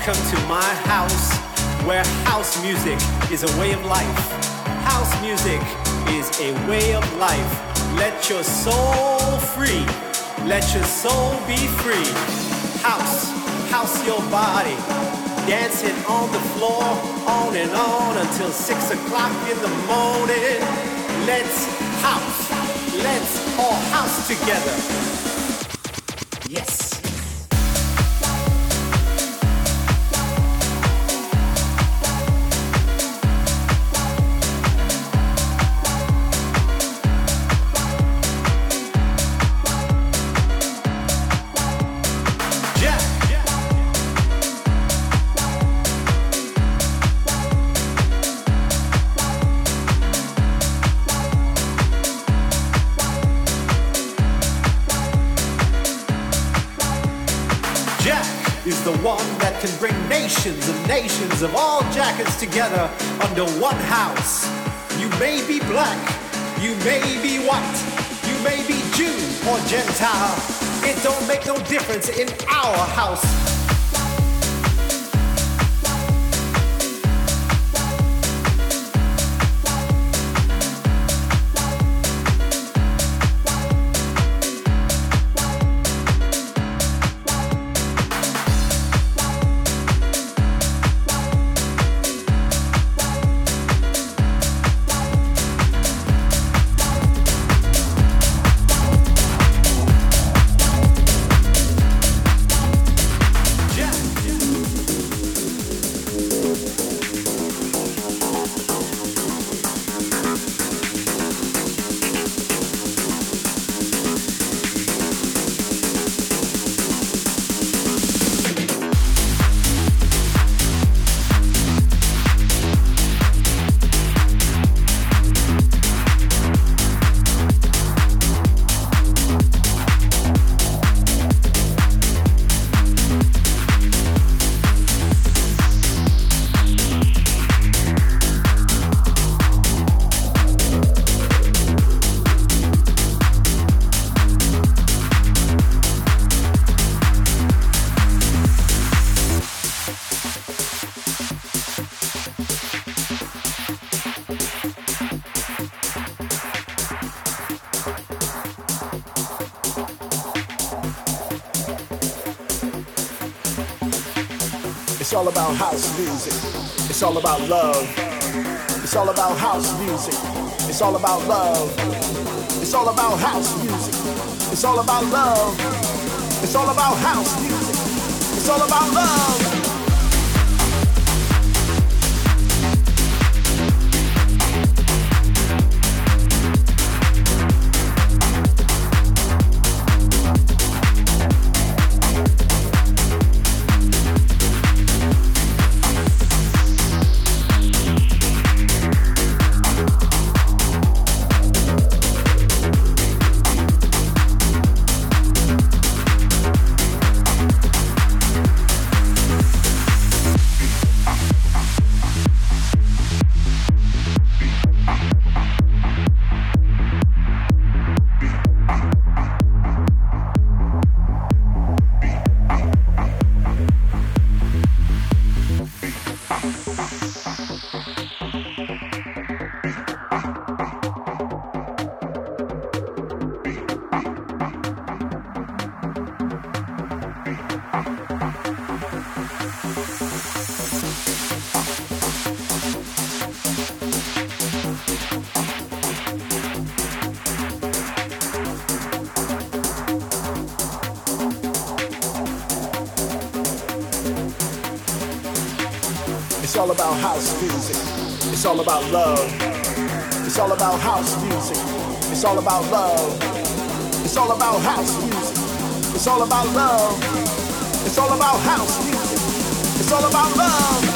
Welcome to my house, where house music is a way of life. House music is a way of life. Let your soul free. Let your soul be free. House, house your body. Dancing on the floor, on and on until six o'clock in the morning. Let's house. Let's all house together. Yes. Together under one house. You may be black, you may be white, you may be Jew or Gentile. It don't make no difference in our house. It's all about house music. It's all about love. It's all about house music. It's all about love. It's all about house music. It's all about love. It's all about house music. It's all about love. It's all about house music. It's all about love. It's all about house music. It's all about love. It's all about house music. It's all about love. It's all about house music. It's all about love.